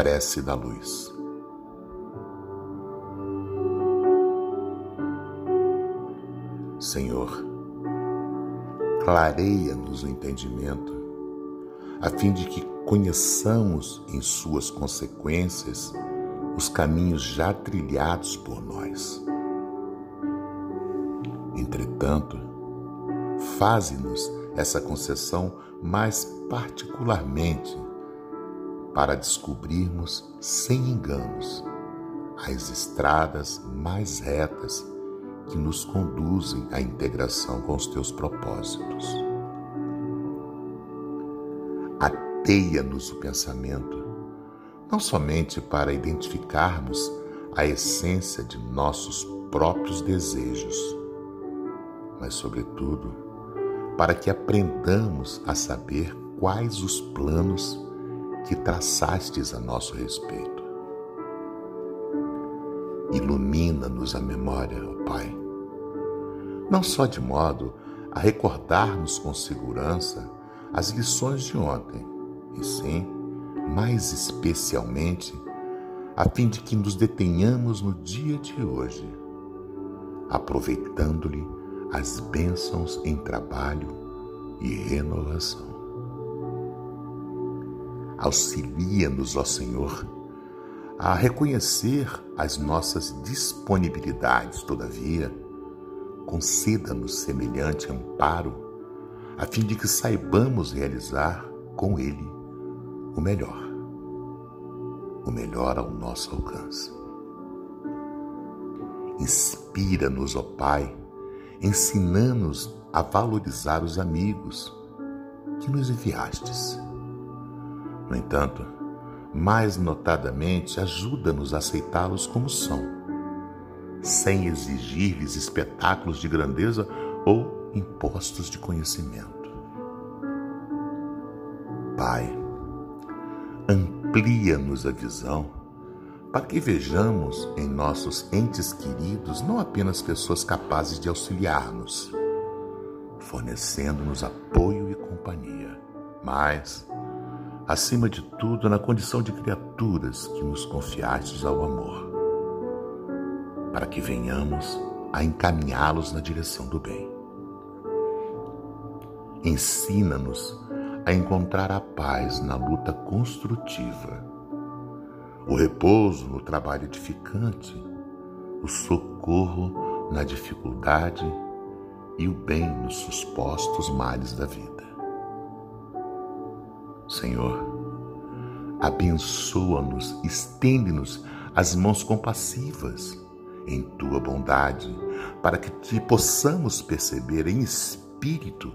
Prece da Luz. Senhor, clareia-nos o entendimento, a fim de que conheçamos em suas consequências os caminhos já trilhados por nós. Entretanto, faze-nos essa concessão mais particularmente para descobrirmos sem enganos as estradas mais retas que nos conduzem à integração com os teus propósitos. Ateia-nos o pensamento, não somente para identificarmos a essência de nossos próprios desejos, mas, sobretudo, para que aprendamos a saber quais os planos que traçastes a nosso respeito. Ilumina-nos a memória, ó Pai, não só de modo a recordarmos com segurança as lições de ontem, e sim, mais especialmente, a fim de que nos detenhamos no dia de hoje, aproveitando-lhe as bênçãos em trabalho e renovação. Auxilia-nos, ó Senhor, a reconhecer as nossas disponibilidades, todavia, conceda-nos semelhante amparo, a fim de que saibamos realizar com Ele o melhor, o melhor ao nosso alcance. Inspira-nos, ó Pai, ensinando-nos a valorizar os amigos que nos enviastes. No entanto, mais notadamente, ajuda-nos a aceitá-los como são, sem exigir-lhes espetáculos de grandeza ou impostos de conhecimento. Pai, amplia-nos a visão para que vejamos em nossos entes queridos não apenas pessoas capazes de auxiliar-nos, fornecendo-nos apoio e companhia, mas, acima de tudo, na condição de criaturas que nos confiastes ao amor, para que venhamos a encaminhá-los na direção do bem. Ensina-nos a encontrar a paz na luta construtiva o repouso no trabalho edificante, o socorro na dificuldade e o bem nos supostos males da vida. Senhor, abençoa-nos, estende-nos as mãos compassivas em tua bondade, para que te possamos perceber em espírito,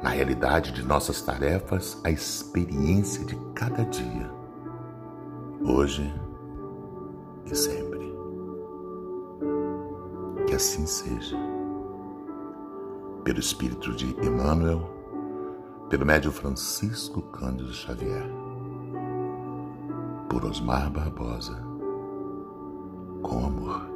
na realidade de nossas tarefas, a experiência de cada dia hoje e sempre. Que assim seja. Pelo Espírito de Emmanuel, pelo médio Francisco Cândido Xavier, por Osmar Barbosa, com amor.